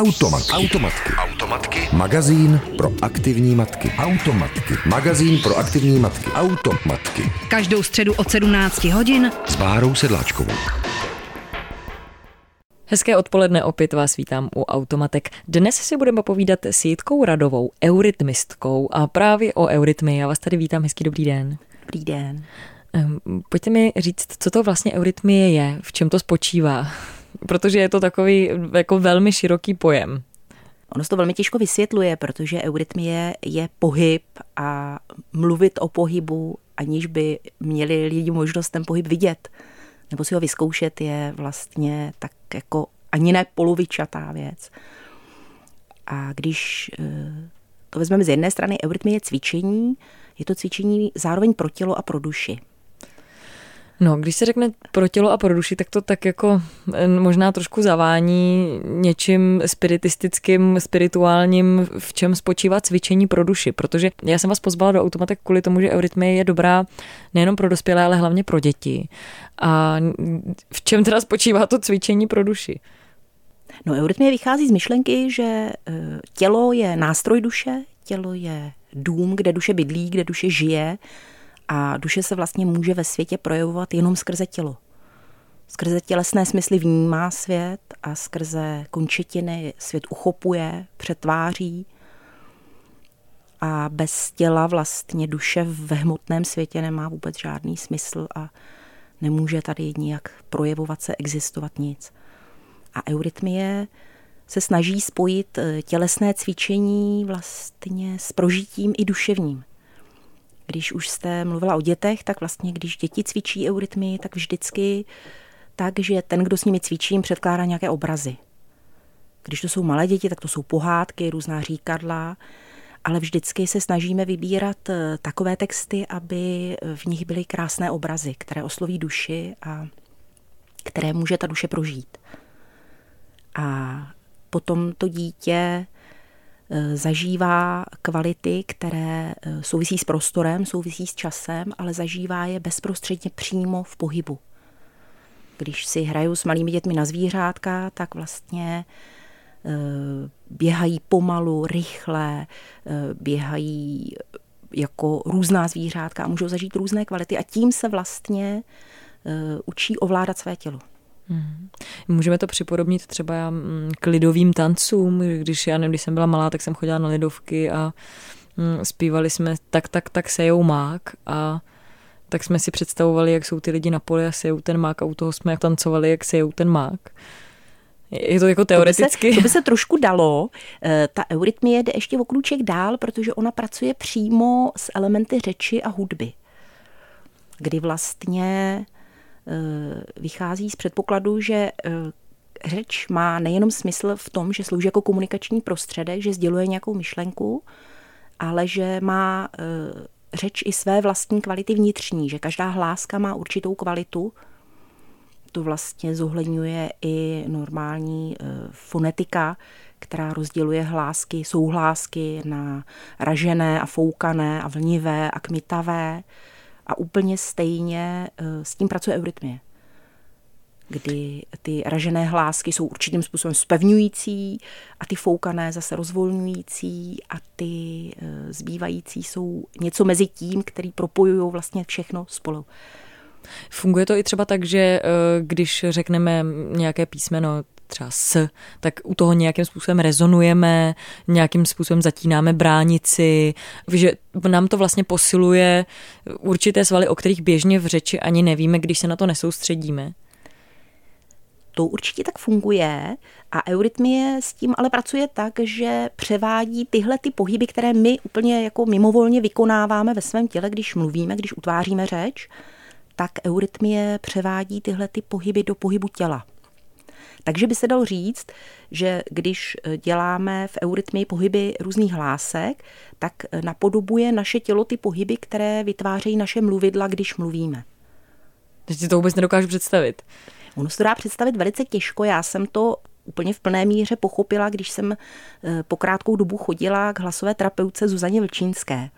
Automatky. Automatky. Automatky. Magazín pro aktivní matky. Automatky. Magazín pro aktivní matky. Automatky. Každou středu od 17 hodin S Bárou Sedláčkovou. Hezké odpoledne, opět vás vítám u Automatek. Dnes si budeme povídat s Jitkou Radovou, eurytmistkou a právě o eurytmy. Já vás tady vítám, hezký dobrý den. Dobrý den. Ehm, Pojďte mi říct, co to vlastně eurytmie je, v čem to spočívá, protože je to takový jako velmi široký pojem. Ono se to velmi těžko vysvětluje, protože eurytmie je pohyb a mluvit o pohybu, aniž by měli lidi možnost ten pohyb vidět nebo si ho vyzkoušet, je vlastně tak jako ani ne polovičatá věc. A když eh, to vezmeme z jedné strany, eurytmie je cvičení, je to cvičení zároveň pro tělo a pro duši. No, když se řekne pro tělo a pro duši, tak to tak jako eh, možná trošku zavání něčím spiritistickým, spirituálním, v čem spočívá cvičení pro duši. Protože já jsem vás pozvala do automatek kvůli tomu, že eurytmie je dobrá nejenom pro dospělé, ale hlavně pro děti. A v čem teda spočívá to cvičení pro duši? No, eurytmie vychází z myšlenky, že eh, tělo je nástroj duše, tělo je dům, kde duše bydlí, kde duše žije a duše se vlastně může ve světě projevovat jenom skrze tělo. Skrze tělesné smysly vnímá svět a skrze končetiny svět uchopuje, přetváří. A bez těla vlastně duše ve hmotném světě nemá vůbec žádný smysl a nemůže tady nijak projevovat se, existovat nic. A eurytmie se snaží spojit eh, tělesné cvičení vlastně s prožitím i duševním. Když už jste mluvila o dětech, tak vlastně když děti cvičí eurytmy, tak vždycky tak, že ten, kdo s nimi cvičí, jim předkládá nějaké obrazy. Když to jsou malé děti, tak to jsou pohádky, různá říkadla, ale vždycky se snažíme vybírat eh, takové texty, aby v nich byly krásné obrazy, které osloví duši a které může ta duše prožít. A potom to dítě zažívá kvality, které eh, souvisí s prostorem, souvisí s časem, ale zažívá je bezprostředně přímo v pohybu. Když si hraju s malými dětmi na zvířátka, tak vlastně eh, běhají pomalu, rychle, běhají jako různá zvířátka a můžou zažít různé kvality a tím se vlastně učí ovládat své tělo. Mhm. Můžeme to připodobnit třeba mm, k lidovým tancům, když já nevím, když jsem byla malá, tak jsem chodila na lidovky a mm, zpívali jsme tak, tak, tak sejou mák a tak jsme si představovali, jak jsou ty lidi na poli a sejou ten mák a u toho jsme tancovali, jak sejou ten mák. Je to jako teoreticky? To by se, to by se trošku dalo. Eh, ta eurytmie jde ještě o krůček dál, protože ona pracuje přímo s elementy řeči a hudby. Kdy vlastně vychází z předpokladu, že eh, řeč má nejenom smysl v tom, že slouží jako komunikační prostředek, že sděluje nějakou myšlenku, ale že má eh, řeč i své vlastní kvality vnitřní, že každá hláska má určitou kvalitu. To vlastně zohledňuje i normální fonetika, která rozděluje hlásky, souhlásky na ražené a foukané a vlnivé a kmitavé a úplně stejně eh, s tím pracuje eurytmie kdy ty ražené hlásky jsou určitým způsobem spevňující a ty foukané zase rozvolňující a ty eh, zbývající jsou něco mezi tím, který propojují vlastně všechno spolu. Funguje to i třeba tak, že eh, když řekneme nějaké písmeno, třeba S, tak u toho nějakým způsobem rezonujeme, nějakým způsobem zatínáme bránici, že nám to vlastně posiluje určité svaly, o kterých běžně v řeči ani nevíme, když se na to nesoustředíme. To určitě tak funguje a eurytmie s tím ale pracuje tak, že převádí tyhle ty pohyby, které my úplně jako mimovolně vykonáváme ve svém těle, když mluvíme, když utváříme řeč, tak eurytmie převádí tyhle ty pohyby do pohybu těla. Takže by se dalo říct, že když eh, děláme v eurytmii pohyby různých hlásek, tak eh, napodobuje naše tělo ty pohyby, které vytvářejí naše mluvidla, když mluvíme. Teď si to vůbec nedokážu představit. Ono se to dá představit velice těžko. Já jsem to úplně v plné míře pochopila, když jsem eh, po krátkou dobu chodila k hlasové terapeutce Zuzaně Vlčínské.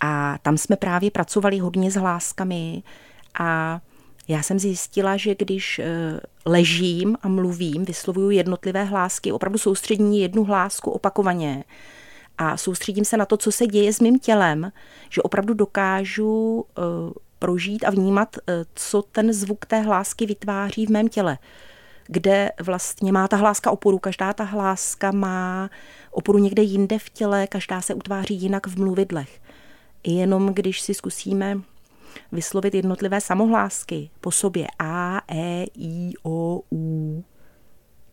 A tam jsme právě pracovali hodně s hláskami a Já jsem zjistila, že když eh, ležím a mluvím, vyslovuju jednotlivé hlásky, opravdu soustřední jednu hlásku opakovaně a soustředím se na to, co se děje s mým tělem, že opravdu dokážu eh, prožít a vnímat, eh, co ten zvuk té hlásky vytváří v mém těle. Kde vlastně má ta hláska oporu. Každá ta hláska má oporu někde jinde v těle, každá se utváří jinak v mluvidlech. Jenom když si zkusíme vyslovit jednotlivé samohlásky po sobě A, E, I, O, U,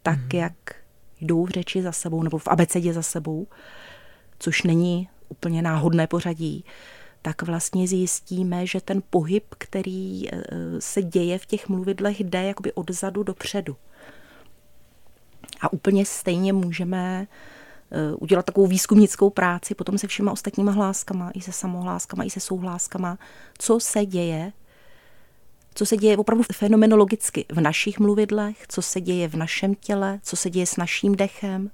tak hmm. jak jdou v řeči za sebou nebo v abecedě za sebou, což není úplně náhodné pořadí, tak vlastně zjistíme, že ten pohyb, který e, se děje v těch mluvidlech, jde jakoby odzadu dopředu. A úplně stejně můžeme Eh, udělat takovou výzkumnickou práci potom se všema ostatníma hláskama, i se samohláskama, i se souhláskama, co se děje, co se děje opravdu fenomenologicky v našich mluvidlech, co se děje v našem těle, co se děje s naším dechem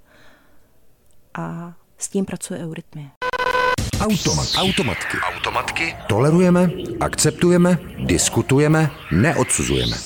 a s tím pracuje eurytmie. Automat. Automatky. Automatky. Tolerujeme, akceptujeme, diskutujeme, neodsuzujeme.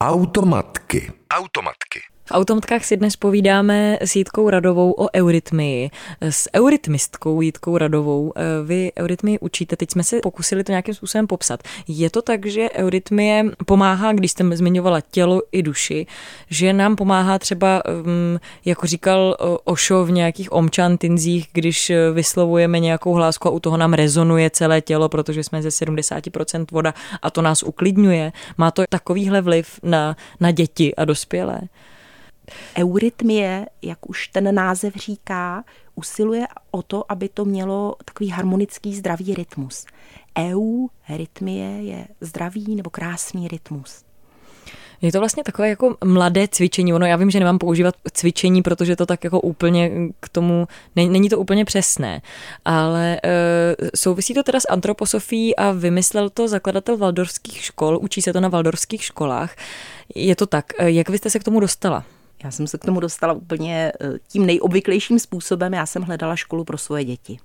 Automatky. Automatky. V automatkách si dnes povídáme s Jitkou Radovou o eurytmii, s eurytmistkou Jitkou Radovou. Eh, vy eurytmii učíte, teď jsme se pokusili to nějakým způsobem popsat. Je to tak, že eurytmie pomáhá, když jste zmiňovala tělo i duši, že nám pomáhá třeba, mm, jako říkal Ošo v nějakých omčantinzích, když vyslovujeme nějakou hlásku a u toho nám rezonuje celé tělo, protože jsme ze 70% voda a to nás uklidňuje. Má to takovýhle vliv na, na děti a dospělé? Eurytmie, jak už ten název říká, usiluje o to, aby to mělo takový harmonický zdravý rytmus. Eurytmie je zdravý nebo krásný rytmus. Je to vlastně takové jako mladé cvičení. Ono, já vím, že nemám používat cvičení, protože to tak jako úplně k tomu, ne, není to úplně přesné, ale e, souvisí to teda s antroposofií a vymyslel to zakladatel valdorských škol, učí se to na valdorských školách. Je to tak. E, jak vy jste se k tomu dostala? Já jsem se k tomu dostala úplně eh, tím nejobvyklejším způsobem. Já jsem hledala školu pro svoje děti.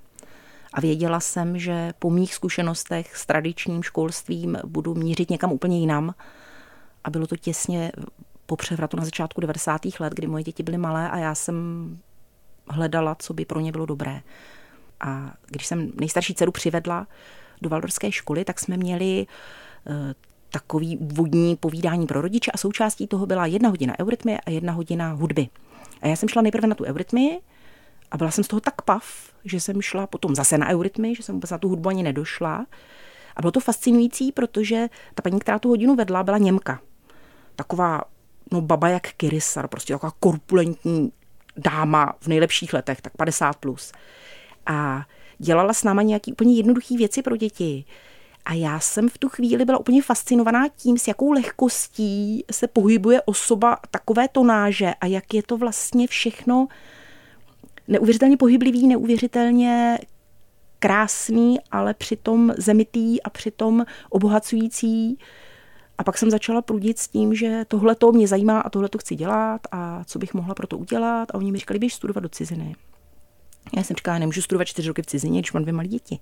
A věděla jsem, že po mých zkušenostech s tradičním školstvím budu mířit někam úplně jinam. A bylo to těsně po převratu na začátku 90. let, kdy moje děti byly malé a já jsem hledala, co by pro ně bylo dobré. A když jsem nejstarší dceru přivedla do Valdorské školy, tak jsme měli eh, takový úvodní povídání pro rodiče a součástí toho byla jedna hodina eurytmie a jedna hodina hudby. A já jsem šla nejprve na tu eurytmii a byla jsem z toho tak pav, že jsem šla potom zase na eurytmii, že jsem vůbec na tu hudbu ani nedošla. A bylo to fascinující, protože ta paní, která tu hodinu vedla, byla Němka. Taková, no baba jak Kirisar, prostě taková korpulentní dáma v nejlepších letech, tak 50 plus. A dělala s náma nějaký úplně jednoduché věci pro děti. A já jsem v tu chvíli byla úplně fascinovaná tím, s jakou lehkostí se pohybuje osoba takové tonáže a jak je to vlastně všechno neuvěřitelně pohyblivý, neuvěřitelně krásný, ale přitom zemitý a přitom obohacující. A pak jsem začala prudit s tím, že tohle to mě zajímá a tohle to chci dělat a co bych mohla pro to udělat. A oni mi říkali, běž studovat do ciziny. Já jsem říkala, nemůžu studovat čtyři roky v cizině, když mám dvě malé děti.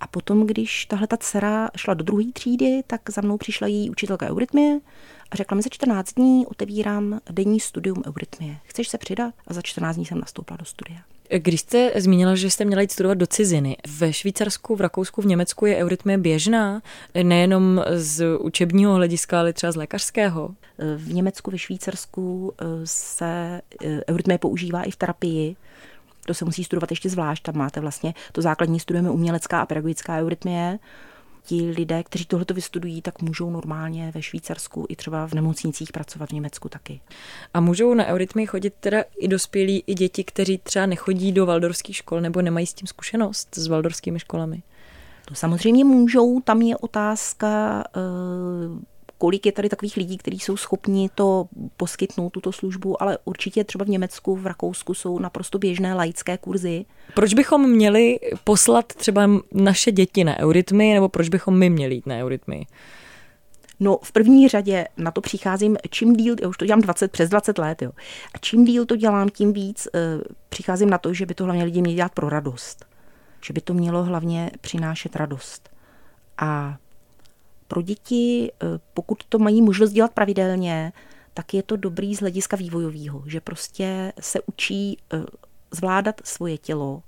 A potom, když tahle ta dcera šla do druhé třídy, tak za mnou přišla její učitelka eurytmie a řekla mi, za 14 dní otevírám denní studium eurytmie. Chceš se přidat? A za 14 dní jsem nastoupila do studia. Když jste zmínila, že jste měla jít studovat do ciziny, ve Švýcarsku, v Rakousku, v Německu je eurytmie běžná, nejenom z učebního hlediska, ale třeba z lékařského? V Německu, ve Švýcarsku eh, se eh, eurytmie používá i v terapii to se musí studovat ještě zvlášť. Tam máte vlastně to základní studujeme umělecká a pedagogická eurytmie. Ti lidé, kteří tohleto vystudují, tak můžou normálně ve Švýcarsku i třeba v nemocnicích pracovat v Německu taky. A můžou na eurytmii chodit teda i dospělí, i děti, kteří třeba nechodí do valdorských škol nebo nemají s tím zkušenost s valdorskými školami? To samozřejmě můžou, tam je otázka uh, kolik je tady takových lidí, kteří jsou schopni to poskytnout, tuto službu, ale určitě třeba v Německu, v Rakousku jsou naprosto běžné laické kurzy. Proč bychom měli poslat třeba naše děti na eurytmy, nebo proč bychom my měli jít na eurytmy? No, v první řadě na to přicházím, čím díl, já už to dělám 20, přes 20 let, jo. A čím díl to dělám, tím víc uh, přicházím na to, že by to hlavně lidi měli dělat pro radost. Že by to mělo hlavně přinášet radost. A pro děti, eh, pokud to mají možnost dělat pravidelně, tak je to dobrý z hlediska vývojového, že prostě se učí eh, zvládat svoje tělo.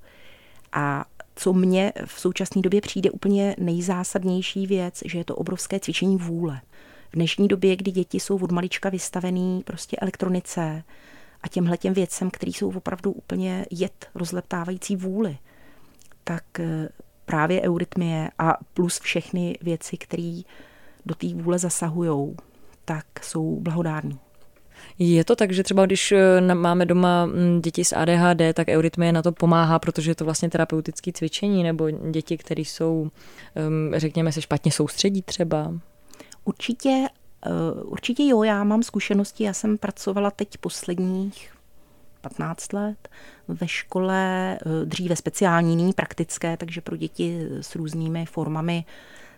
A co mně v současné době přijde úplně nejzásadnější věc, že je to obrovské cvičení vůle. V dnešní době, kdy děti jsou od malička vystavený prostě elektronice a těmhle těm věcem, které jsou opravdu úplně jed rozleptávající vůli, tak eh, právě eurytmie a plus všechny věci, které do té vůle zasahují, tak jsou blahodární. Je to tak, že třeba když eh, máme doma mm, děti s ADHD, tak eurytmie na to pomáhá, protože je to vlastně terapeutické cvičení, nebo děti, které jsou, ehm, řekněme, se špatně soustředí třeba? Určitě, eh, určitě jo, já mám zkušenosti, já jsem pracovala teď posledních 15 let ve škole, eh, dříve speciální, nyní praktické, takže pro děti s různými formami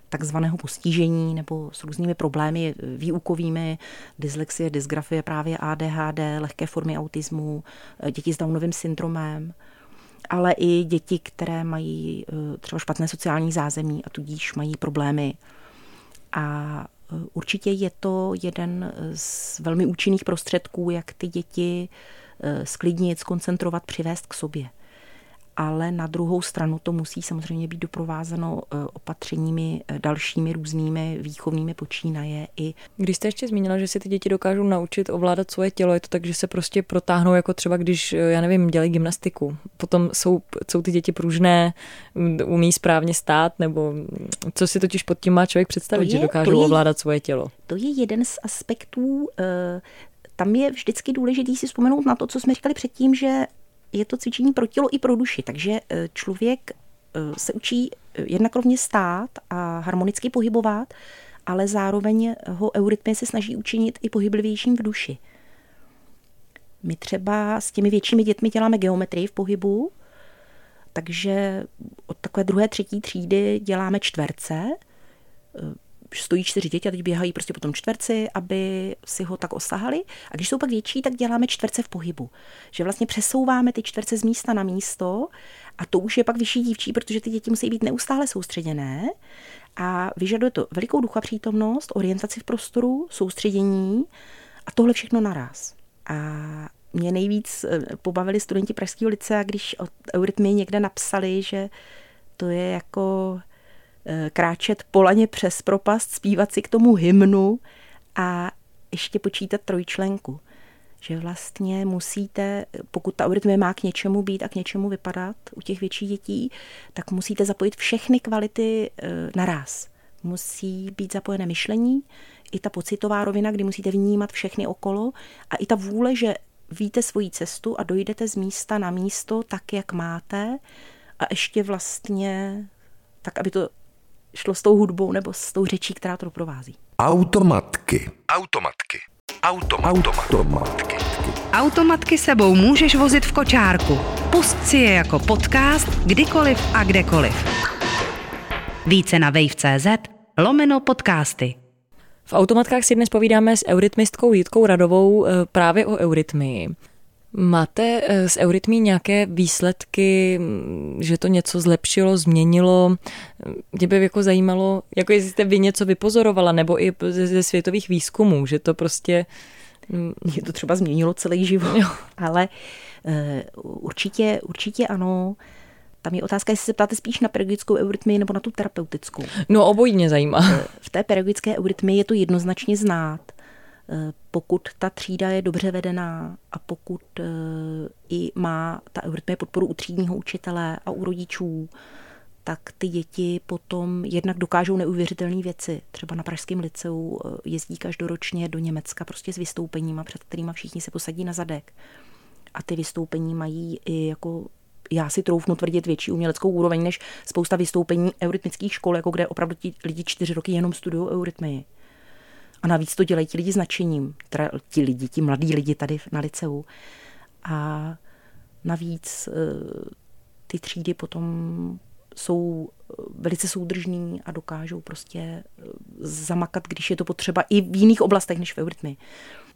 takzvaného postižení nebo s různými problémy výukovými, dyslexie, dysgrafie, právě ADHD, lehké formy autismu, eh, děti s Downovým syndromem, ale i děti, které mají eh, třeba špatné sociální zázemí a tudíž mají problémy. A určitě je to jeden z velmi účinných prostředků, jak ty děti sklidnit, skoncentrovat, přivést k sobě ale na druhou stranu to musí samozřejmě být doprovázeno eh, opatřeními eh, dalšími různými výchovnými počínaje. I... Když jste ještě zmínila, že si ty děti dokážou naučit ovládat svoje tělo, je to tak, že se prostě protáhnou jako třeba, když, eh, já nevím, dělají gymnastiku. Potom jsou, jsou ty děti pružné, mm, umí správně stát, nebo co si totiž pod tím má člověk představit, je, že dokážou je, ovládat svoje tělo? To je jeden z aspektů tam je vždycky důležité si vzpomenout na to, co jsme říkali předtím, že je to cvičení pro tělo i pro duši, takže e, člověk e, se učí e, jednak rovně stát a harmonicky pohybovat, ale zároveň ho eurytmie se snaží učinit i pohyblivějším v duši. My třeba s těmi většími dětmi děláme geometrii v pohybu, takže od takové druhé, třetí třídy děláme čtverce, stojí čtyři děti a teď běhají prostě po tom čtverci, aby si ho tak osahali. A když jsou pak větší, tak děláme čtverce v pohybu. Že vlastně přesouváme ty čtverce z místa na místo a to už je pak vyšší dívčí, protože ty děti musí být neustále soustředěné a vyžaduje to velikou ducha přítomnost, orientaci v prostoru, soustředění a tohle všechno naraz. A mě nejvíc eh, pobavili studenti Pražského licea, když od Eurytmy někde napsali, že to je jako kráčet polaně přes propast, zpívat si k tomu hymnu a ještě počítat trojčlenku. Že vlastně musíte, pokud ta arytmie má k něčemu být a k něčemu vypadat u těch větších dětí, tak musíte zapojit všechny kvality eh, naraz. Musí být zapojené myšlení, i ta pocitová rovina, kdy musíte vnímat všechny okolo a i ta vůle, že víte svoji cestu a dojdete z místa na místo tak, jak máte a ještě vlastně tak, aby to šlo s tou hudbou nebo s tou řečí, která to doprovází. Automatky. Automatky. Automatky. Automatky. Automatky sebou můžeš vozit v kočárku. Pust si je jako podcast kdykoliv a kdekoliv. Více na wave.cz lomeno podcasty. V automatkách si dnes povídáme s eurytmistkou Jitkou Radovou eh, právě o eurytmii. Máte eh, z eurytmí nějaké výsledky, že to něco zlepšilo, změnilo? Mě by jako zajímalo, jako jestli jste vy něco vypozorovala, nebo i ze světových výzkumů, že to prostě... Mě to třeba změnilo celý život, jo. ale uh, určitě, určitě ano. Tam je otázka, jestli se ptáte spíš na pedagogickou eurytmii nebo na tu terapeutickou. No obojí mě zajímá. Eh, v té pedagogické eurytmii je to jednoznačně znát. Eh, pokud ta třída je dobře vedená a pokud eh, i má ta eurytmie podporu u třídního učitele a u rodičů, tak ty děti potom jednak dokážou neuvěřitelné věci. Třeba na Pražském liceu eh, jezdí každoročně do Německa prostě s vystoupeníma, před kterými všichni se posadí na zadek. A ty vystoupení mají i jako já si troufnu tvrdit větší uměleckou úroveň než spousta vystoupení eurytmických škol, jako kde opravdu ti lidi čtyři roky jenom studují eurytmii. A navíc to dělají ti lidi s nadšením, teda ti lidi, ti mladí lidi tady na liceu. A navíc eh, ty třídy potom jsou velice soudržní a dokážou prostě zamakat, když je to potřeba i v jiných oblastech než v eurytmii.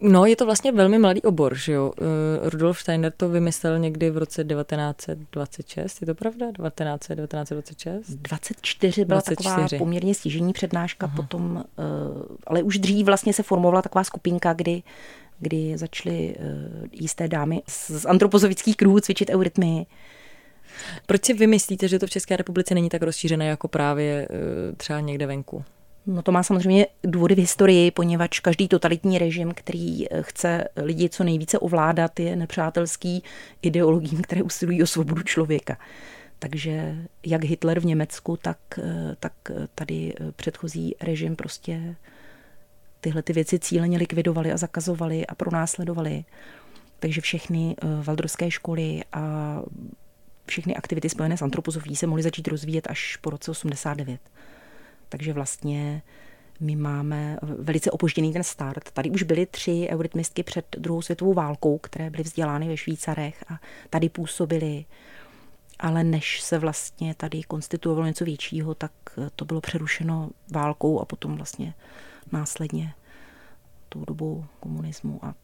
No, je to vlastně velmi mladý obor, že jo. Uh, Rudolf Steiner to vymyslel někdy v roce 1926, je to pravda? 19, 1926? 24 byla 24. taková poměrně stěžení přednáška, uh-huh. potom, ale už dřív vlastně se formovala taková skupinka, kdy kdy začaly jisté dámy z, z antropozovických kruhů cvičit eurytmy. Proč si vymyslíte, že to v České republice není tak rozšířené jako právě uh, třeba někde venku? No to má samozřejmě důvody v historii, poněvadž každý totalitní režim, který eh, chce lidi co nejvíce ovládat, je nepřátelský ideologiím, které usilují o svobodu člověka. Takže jak Hitler v Německu, tak, eh, tak tady předchozí režim prostě tyhle ty věci cíleně likvidovali a zakazovali a pronásledovali. Takže všechny valdorské školy a všechny aktivity spojené s antropozofií se mohly začít rozvíjet až po roce 89. Takže vlastně my máme velice opožděný ten start. Tady už byly tři eurytmistky před druhou světovou válkou, které byly vzdělány ve Švýcarech a tady působily. Ale než se vlastně tady konstituovalo něco většího, tak to bylo přerušeno válkou a potom vlastně následně tou dobou komunismu. A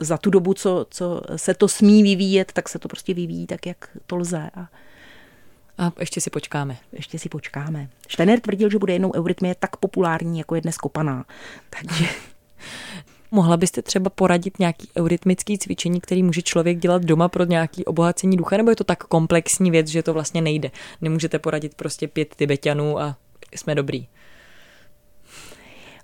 za tu dobu, co, co se to smí vyvíjet, tak se to prostě vyvíjí tak, jak to lze. A a ještě si počkáme. Ještě si počkáme. Steiner tvrdil, že bude jednou eurytmie tak populární, jako je dnes kopaná. Takže... Mohla byste třeba poradit nějaký eurytmický cvičení, který může člověk dělat doma pro nějaký obohacení ducha, nebo je to tak komplexní věc, že to vlastně nejde? Nemůžete poradit prostě pět tibetanů a jsme dobrý.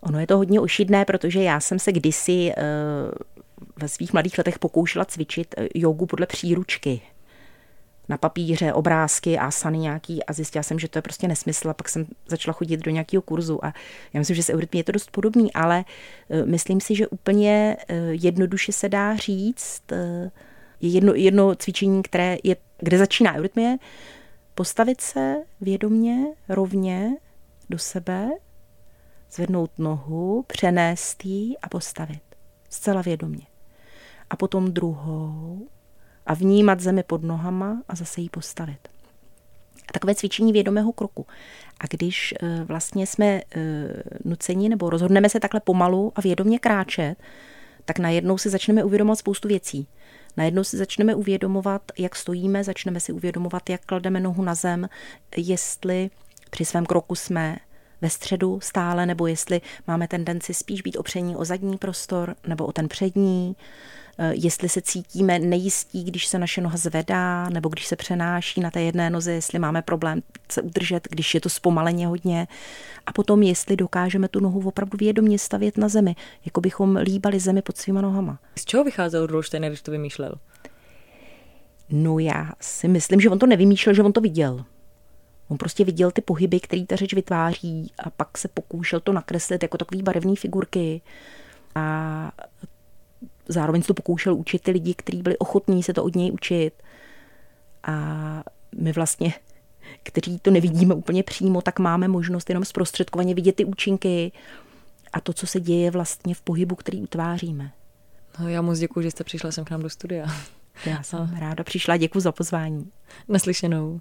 Ono je to hodně ošidné, protože já jsem se kdysi uh, ve svých mladých letech pokoušela cvičit eh, jogu podle příručky na papíře, obrázky, asany nějaký a zjistila jsem, že to je prostě nesmysl a pak jsem začala chodit do nějakého kurzu a já myslím, že s eurytmí je to dost podobný, ale eh, myslím si, že úplně eh, jednoduše se dá říct, je jedno, jedno cvičení, které je, kde začíná eurytmie, postavit se vědomně, rovně do sebe, zvednout nohu, přenést ji a postavit. Zcela vědomně. A potom druhou, a vnímat zemi pod nohama a zase ji postavit. Takové cvičení vědomého kroku. A když eh, vlastně jsme eh, nuceni nebo rozhodneme se takhle pomalu a vědomě kráčet, tak najednou si začneme uvědomovat spoustu věcí. Najednou si začneme uvědomovat, jak stojíme, začneme si uvědomovat, jak klademe nohu na zem, jestli při svém kroku jsme ve středu stále, nebo jestli máme tendenci spíš být opření o zadní prostor nebo o ten přední. Eh, jestli se cítíme nejistí, když se naše noha zvedá, nebo když se přenáší na té jedné noze, jestli máme problém se udržet, když je to zpomaleně hodně. A potom, jestli dokážeme tu nohu opravdu vědomě stavět na zemi, jako bychom líbali zemi pod svýma nohama. Z čeho vycházel Rudolf Steiner, když to vymýšlel? No já si myslím, že on to nevymýšlel, že on to viděl. On prostě viděl ty pohyby, které ta řeč vytváří a pak se pokoušel to nakreslit jako takové barevné figurky. A zároveň se to pokoušel učit ty lidi, kteří byli ochotní se to od něj učit. A my vlastně, kteří to nevidíme úplně přímo, tak máme možnost jenom zprostředkovaně vidět ty účinky a to, co se děje vlastně v pohybu, který utváříme. No, já moc děkuji, že jste přišla sem k nám do studia. Já jsem a... ráda přišla, děkuji za pozvání. Naslyšenou.